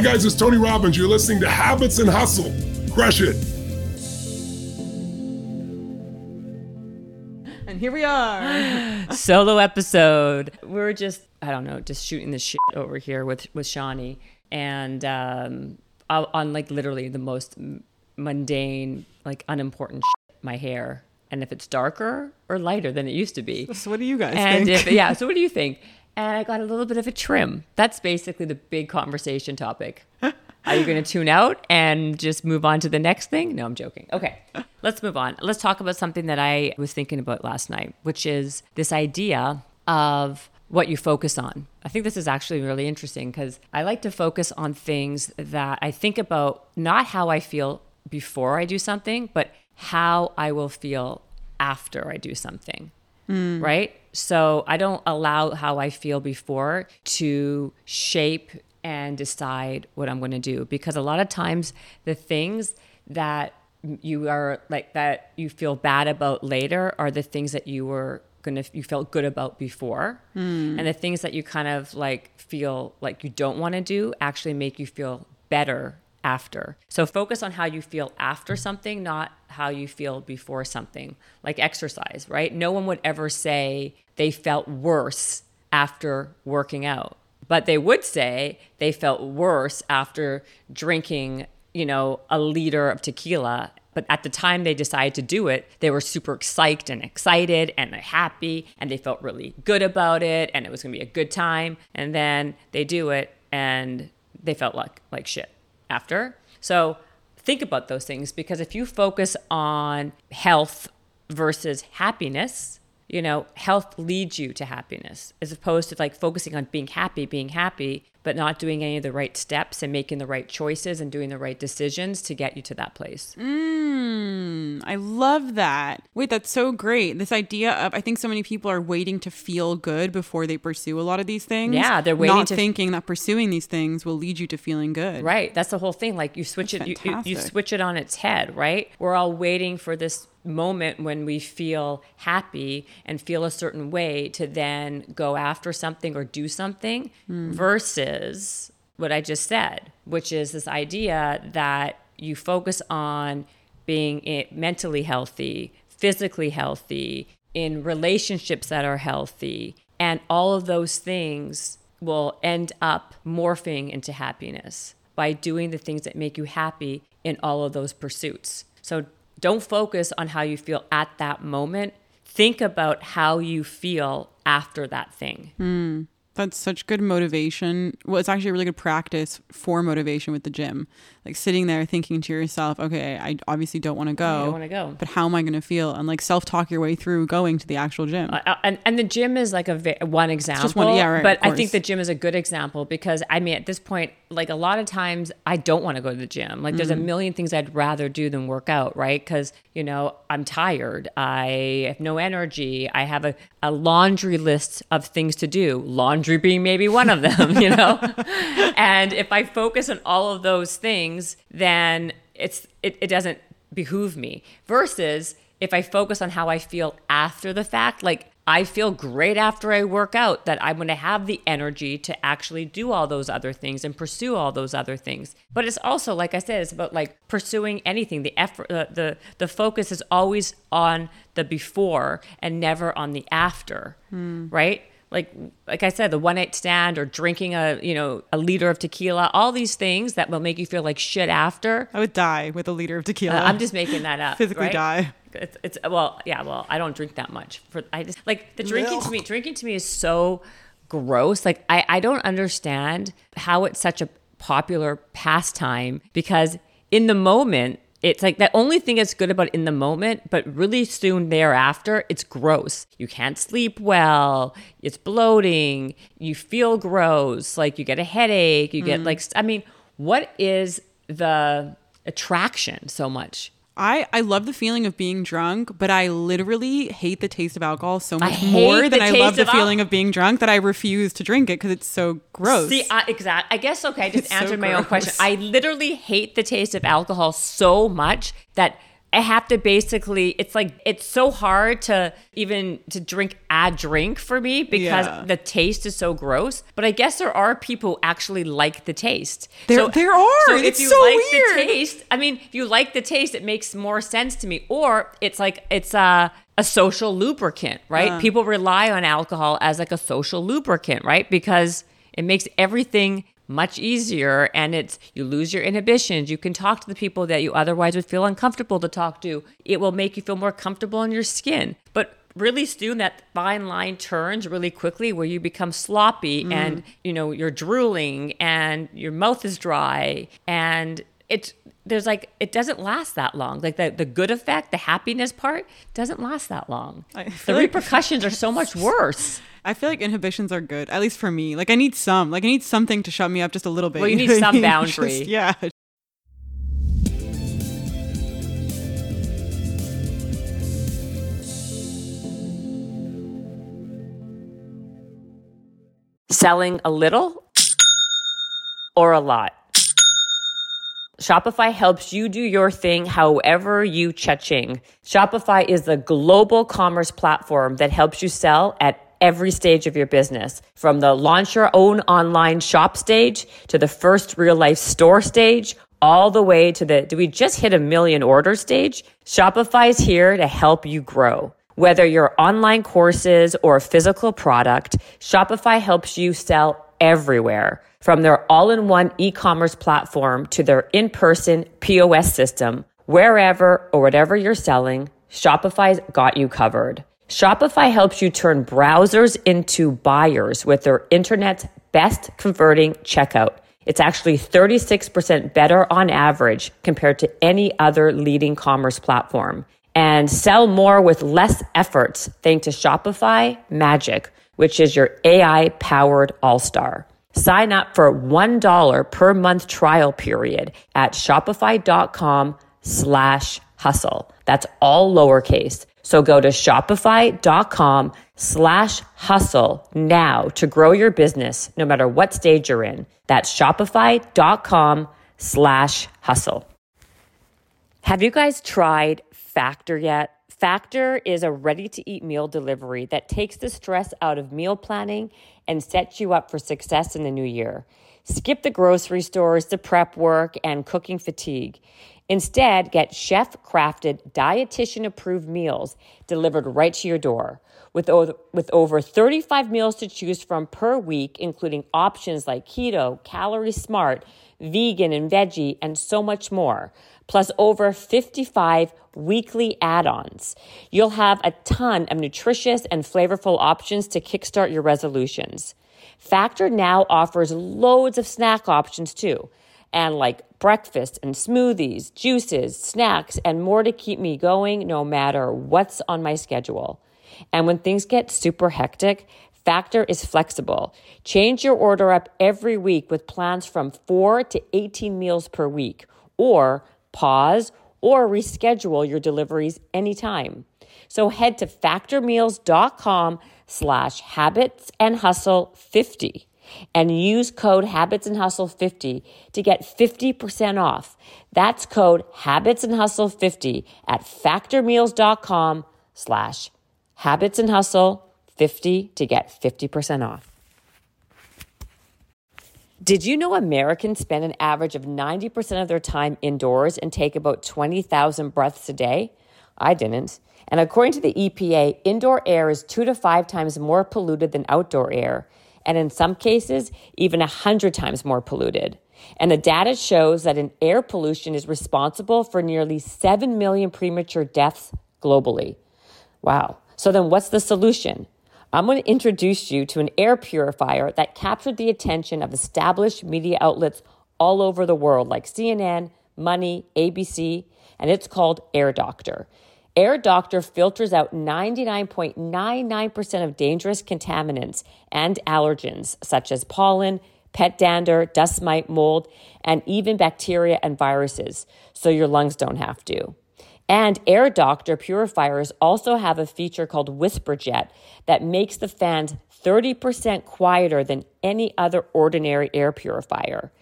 Hi, guys, it's Tony Robbins. You're listening to Habits and Hustle. Crush it. And here we are. Solo episode. We're just, I don't know, just shooting the shit over here with, with Shawnee. And um, on like literally the most mundane, like unimportant shit, my hair. And if it's darker or lighter than it used to be. So what do you guys and think? If, yeah, so what do you think? And I got a little bit of a trim. That's basically the big conversation topic. Are you going to tune out and just move on to the next thing? No, I'm joking. Okay, let's move on. Let's talk about something that I was thinking about last night, which is this idea of what you focus on. I think this is actually really interesting because I like to focus on things that I think about not how I feel before I do something, but how I will feel after I do something. Mm. Right? So I don't allow how I feel before to shape and decide what I'm going to do because a lot of times the things that you are like that you feel bad about later are the things that you were gonna you felt good about before mm. and the things that you kind of like feel like you don't want to do actually make you feel better after. So focus on how you feel after something not how you feel before something. Like exercise right? No one would ever say they felt worse after working out but they would say they felt worse after drinking you know a liter of tequila. But at the time they decided to do it, they were super excited and excited and happy and they felt really good about it and it was going to be a good time. And then they do it and they felt like like shit after. So think about those things because if you focus on health versus happiness, you know, health leads you to happiness as opposed to like focusing on being happy, being happy but not doing any of the right steps and making the right choices and doing the right decisions to get you to that place. Mm, I love that. Wait, that's so great. This idea of I think so many people are waiting to feel good before they pursue a lot of these things. Yeah, they're waiting not to thinking that pursuing these things will lead you to feeling good. Right. That's the whole thing. Like you switch that's it, you, you, you switch it on its head. Right. We're all waiting for this moment when we feel happy and feel a certain way to then go after something or do something mm. versus what I just said, which is this idea that you focus on being mentally healthy, physically healthy, in relationships that are healthy, and all of those things will end up morphing into happiness by doing the things that make you happy in all of those pursuits. So don't focus on how you feel at that moment. Think about how you feel after that thing. Mm. That's such good motivation. Well, it's actually a really good practice for motivation with the gym. Like sitting there thinking to yourself, okay, I obviously don't want to go. I don't want to go. But how am I going to feel? And like self talk your way through going to the actual gym. Uh, and, and the gym is like a vi- one example. It's just one, yeah, right. But I think the gym is a good example because I mean, at this point, like a lot of times I don't want to go to the gym. Like there's mm-hmm. a million things I'd rather do than work out, right? Because, you know, I'm tired. I have no energy. I have a, a laundry list of things to do, laundry being maybe one of them, you know? and if I focus on all of those things, then it's it, it doesn't behoove me. Versus if I focus on how I feel after the fact, like I feel great after I work out that I'm going to have the energy to actually do all those other things and pursue all those other things. But it's also like I said it's about like pursuing anything. The effort the the, the focus is always on the before and never on the after, hmm. right? Like like I said, the one night stand or drinking a you know a liter of tequila, all these things that will make you feel like shit after. I would die with a liter of tequila. Uh, I'm just making that up. Physically right? die. It's, it's well, yeah. Well, I don't drink that much. For I just like the drinking to me. Drinking to me is so gross. Like I I don't understand how it's such a popular pastime because in the moment it's like the only thing that's good about in the moment, but really soon thereafter, it's gross. You can't sleep well, it's bloating, you feel gross, like you get a headache, you get mm. like, I mean, what is the attraction so much? I, I love the feeling of being drunk, but I literally hate the taste of alcohol so much more than I love the feeling al- of being drunk that I refuse to drink it because it's so gross. See, I, exact. I guess okay. I just it's answered so my own question. I literally hate the taste of alcohol so much that I have to basically it's like it's so hard to even to drink a drink for me because yeah. the taste is so gross. But I guess there are people who actually like the taste. There so, there are. So it's if you so like weird. the taste, I mean, if you like the taste, it makes more sense to me. Or it's like it's a a social lubricant, right? Uh. People rely on alcohol as like a social lubricant, right? Because it makes everything much easier and it's you lose your inhibitions. You can talk to the people that you otherwise would feel uncomfortable to talk to. It will make you feel more comfortable in your skin. But really soon that fine line turns really quickly where you become sloppy mm. and you know you're drooling and your mouth is dry. And it's there's like it doesn't last that long like the, the good effect the happiness part doesn't last that long the like repercussions are so much worse I feel like inhibitions are good, at least for me. Like I need some. Like I need something to shut me up just a little bit. Well, you need some boundary. Just, yeah. Selling a little or a lot. Shopify helps you do your thing however you cha-ching. Shopify is the global commerce platform that helps you sell at every stage of your business from the launch your own online shop stage to the first real life store stage all the way to the do we just hit a million order stage? Shopify is here to help you grow. Whether your online courses or a physical product, Shopify helps you sell everywhere. From their all in one e commerce platform to their in person POS system, wherever or whatever you're selling, Shopify's got you covered. Shopify helps you turn browsers into buyers with their internet's best converting checkout. It's actually 36% better on average compared to any other leading commerce platform. And sell more with less efforts thanks to Shopify Magic, which is your AI powered all star. Sign up for $1 per month trial period at shopify.com slash hustle. That's all lowercase. So go to shopify.com slash hustle now to grow your business no matter what stage you're in. That's shopify.com slash hustle. Have you guys tried Factor yet? Factor is a ready to eat meal delivery that takes the stress out of meal planning and sets you up for success in the new year. Skip the grocery stores, the prep work, and cooking fatigue. Instead, get chef crafted, dietitian approved meals delivered right to your door. With over, with over 35 meals to choose from per week, including options like keto, calorie smart, vegan and veggie, and so much more, plus over 55 weekly add ons. You'll have a ton of nutritious and flavorful options to kickstart your resolutions. Factor now offers loads of snack options too and like breakfast and smoothies, juices, snacks, and more to keep me going no matter what's on my schedule. And when things get super hectic, Factor is flexible. Change your order up every week with plans from 4 to 18 meals per week, or pause or reschedule your deliveries anytime. So head to factormeals.com slash habits and hustle 50 and use code Habits and Hustle 50 to get 50% off. That's code Habits and Hustle 50 at factormeals.com slash Habits and Hustle 50 to get 50% off. Did you know Americans spend an average of 90% of their time indoors and take about 20,000 breaths a day? I didn't. And according to the EPA, indoor air is two to five times more polluted than outdoor air and in some cases, even 100 times more polluted. And the data shows that an air pollution is responsible for nearly 7 million premature deaths globally. Wow. So then what's the solution? I'm going to introduce you to an air purifier that captured the attention of established media outlets all over the world, like CNN, Money, ABC, and it's called Air Doctor. Air Doctor filters out 99.99% of dangerous contaminants and allergens such as pollen, pet dander, dust mite, mold, and even bacteria and viruses, so your lungs don't have to. And Air Doctor purifiers also have a feature called Whisper Jet that makes the fans 30% quieter than any other ordinary air purifier.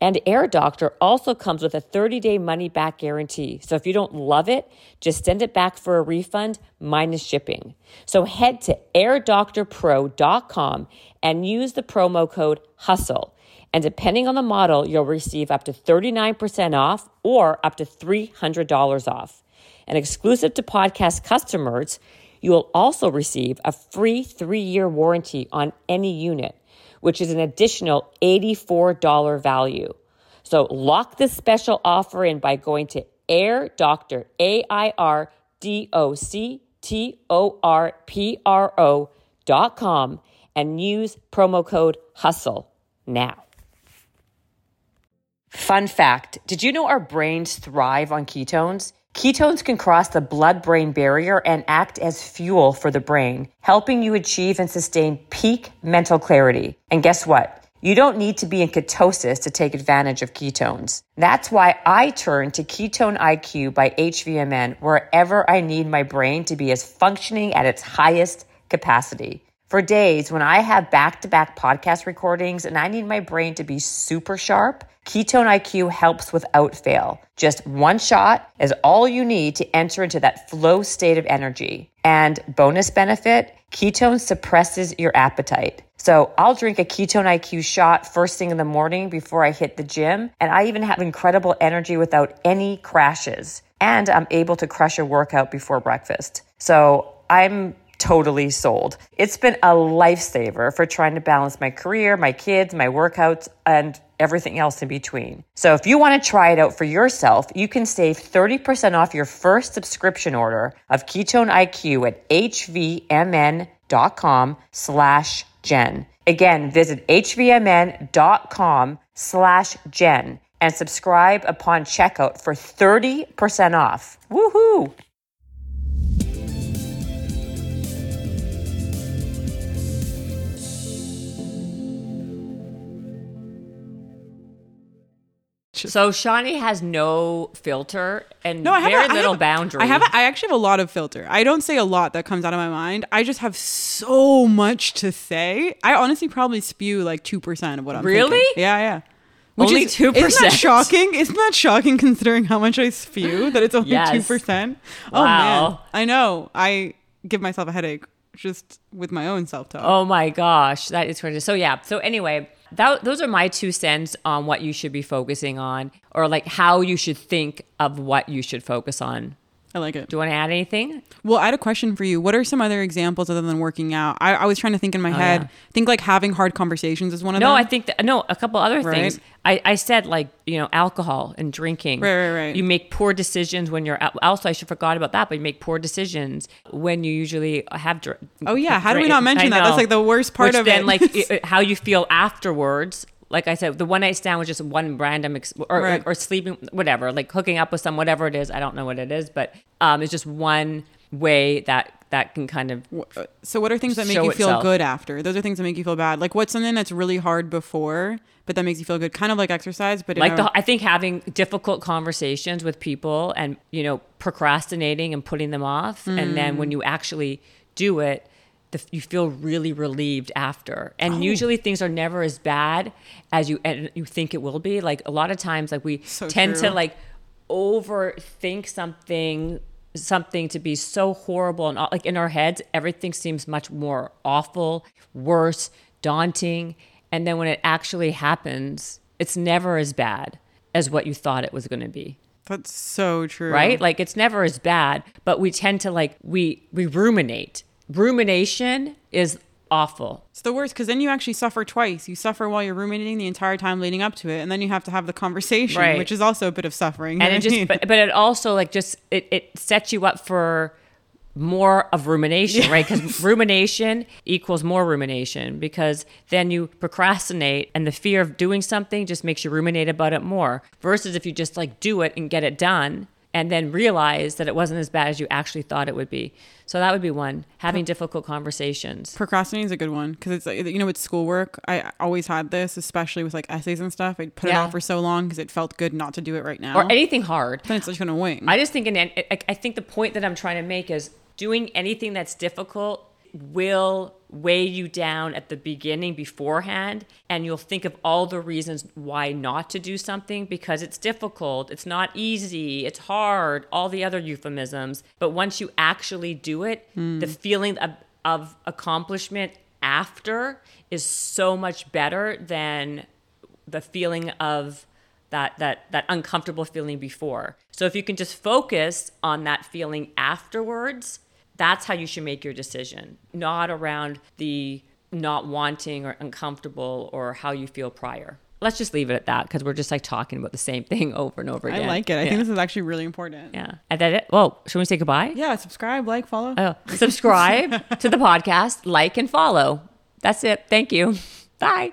And Air Doctor also comes with a 30 day money back guarantee. So if you don't love it, just send it back for a refund minus shipping. So head to airdoctorpro.com and use the promo code HUSTLE. And depending on the model, you'll receive up to 39% off or up to $300 off. And exclusive to podcast customers, you will also receive a free three year warranty on any unit which is an additional $84 value. So lock this special offer in by going to Air Doctor, A I R D O C T O R P R O dot com and use promo code HUSTLE now. Fun fact Did you know our brains thrive on ketones? Ketones can cross the blood brain barrier and act as fuel for the brain, helping you achieve and sustain peak mental clarity. And guess what? You don't need to be in ketosis to take advantage of ketones. That's why I turn to Ketone IQ by HVMN wherever I need my brain to be as functioning at its highest capacity. For days when I have back to back podcast recordings and I need my brain to be super sharp, Ketone IQ helps without fail. Just one shot is all you need to enter into that flow state of energy. And bonus benefit, ketone suppresses your appetite. So I'll drink a Ketone IQ shot first thing in the morning before I hit the gym. And I even have incredible energy without any crashes. And I'm able to crush a workout before breakfast. So I'm totally sold. It's been a lifesaver for trying to balance my career, my kids, my workouts, and everything else in between. So if you want to try it out for yourself, you can save 30% off your first subscription order of Ketone IQ at hvmn.com slash Jen. Again, visit hvmn.com slash Jen and subscribe upon checkout for 30% off. Woohoo! So Shawnee has no filter and no, I have very a, little have, boundary. I have. A, I actually have a lot of filter. I don't say a lot that comes out of my mind. I just have so much to say. I honestly probably spew like two percent of what I'm. Really? Thinking. Yeah, yeah. Which only two percent. Isn't that shocking? Isn't that shocking considering how much I spew? That it's only two yes. percent. Oh wow. man, I know. I give myself a headache just with my own self talk. Oh my gosh, that is crazy. So yeah. So anyway, that, those are my two cents on what you should be focusing on or like how you should think of what you should focus on I like it. Do you want to add anything? Well, I had a question for you. What are some other examples other than working out? I, I was trying to think in my oh, head. Yeah. think like having hard conversations is one of no, them. No, I think that, no, a couple other right. things. I, I said like you know alcohol and drinking. Right, right, right. You make poor decisions when you're also I should forgot about that, but you make poor decisions when you usually have. Dr- oh yeah, how do we not mention that? That's like the worst part Which of then, it. like it, how you feel afterwards like I said, the one night stand was just one random ex- or, right. or, or sleeping, whatever, like hooking up with some whatever it is. I don't know what it is, but um, it's just one way that that can kind of. Uh, so, what are things that make you feel itself. good after? Those are things that make you feel bad. Like, what's something that's really hard before, but that makes you feel good? Kind of like exercise, but like the, I think having difficult conversations with people and you know procrastinating and putting them off, mm. and then when mm. you actually do it, the, you feel really relieved after. And oh. usually things are never as bad as you and you think it will be. Like a lot of times, like we so tend true. to like overthink something something to be so horrible and like in our heads everything seems much more awful worse daunting and then when it actually happens it's never as bad as what you thought it was going to be that's so true right like it's never as bad but we tend to like we we ruminate rumination is awful. It's the worst because then you actually suffer twice. You suffer while you're ruminating the entire time leading up to it, and then you have to have the conversation, right. which is also a bit of suffering. And it just, but, but, it also like just it, it sets you up for more of rumination, yeah. right? Because rumination equals more rumination because then you procrastinate and the fear of doing something just makes you ruminate about it more. Versus if you just like do it and get it done and then realize that it wasn't as bad as you actually thought it would be. So that would be one. Having difficult conversations. Procrastinating is a good one because it's like, you know with schoolwork. I always had this, especially with like essays and stuff. I'd put yeah. it off for so long because it felt good not to do it right now or anything hard. Then it's just gonna wing. I just think, and I think the point that I'm trying to make is doing anything that's difficult will weigh you down at the beginning beforehand and you'll think of all the reasons why not to do something because it's difficult, it's not easy, it's hard, all the other euphemisms. But once you actually do it, mm. the feeling of, of accomplishment after is so much better than the feeling of that that that uncomfortable feeling before. So if you can just focus on that feeling afterwards, that's how you should make your decision, not around the not wanting or uncomfortable or how you feel prior. Let's just leave it at that because we're just like talking about the same thing over and over again. I like it. I yeah. think this is actually really important. Yeah. And that it. Well, should we say goodbye? Yeah. Subscribe, like, follow. Oh, subscribe to the podcast, like, and follow. That's it. Thank you. Bye.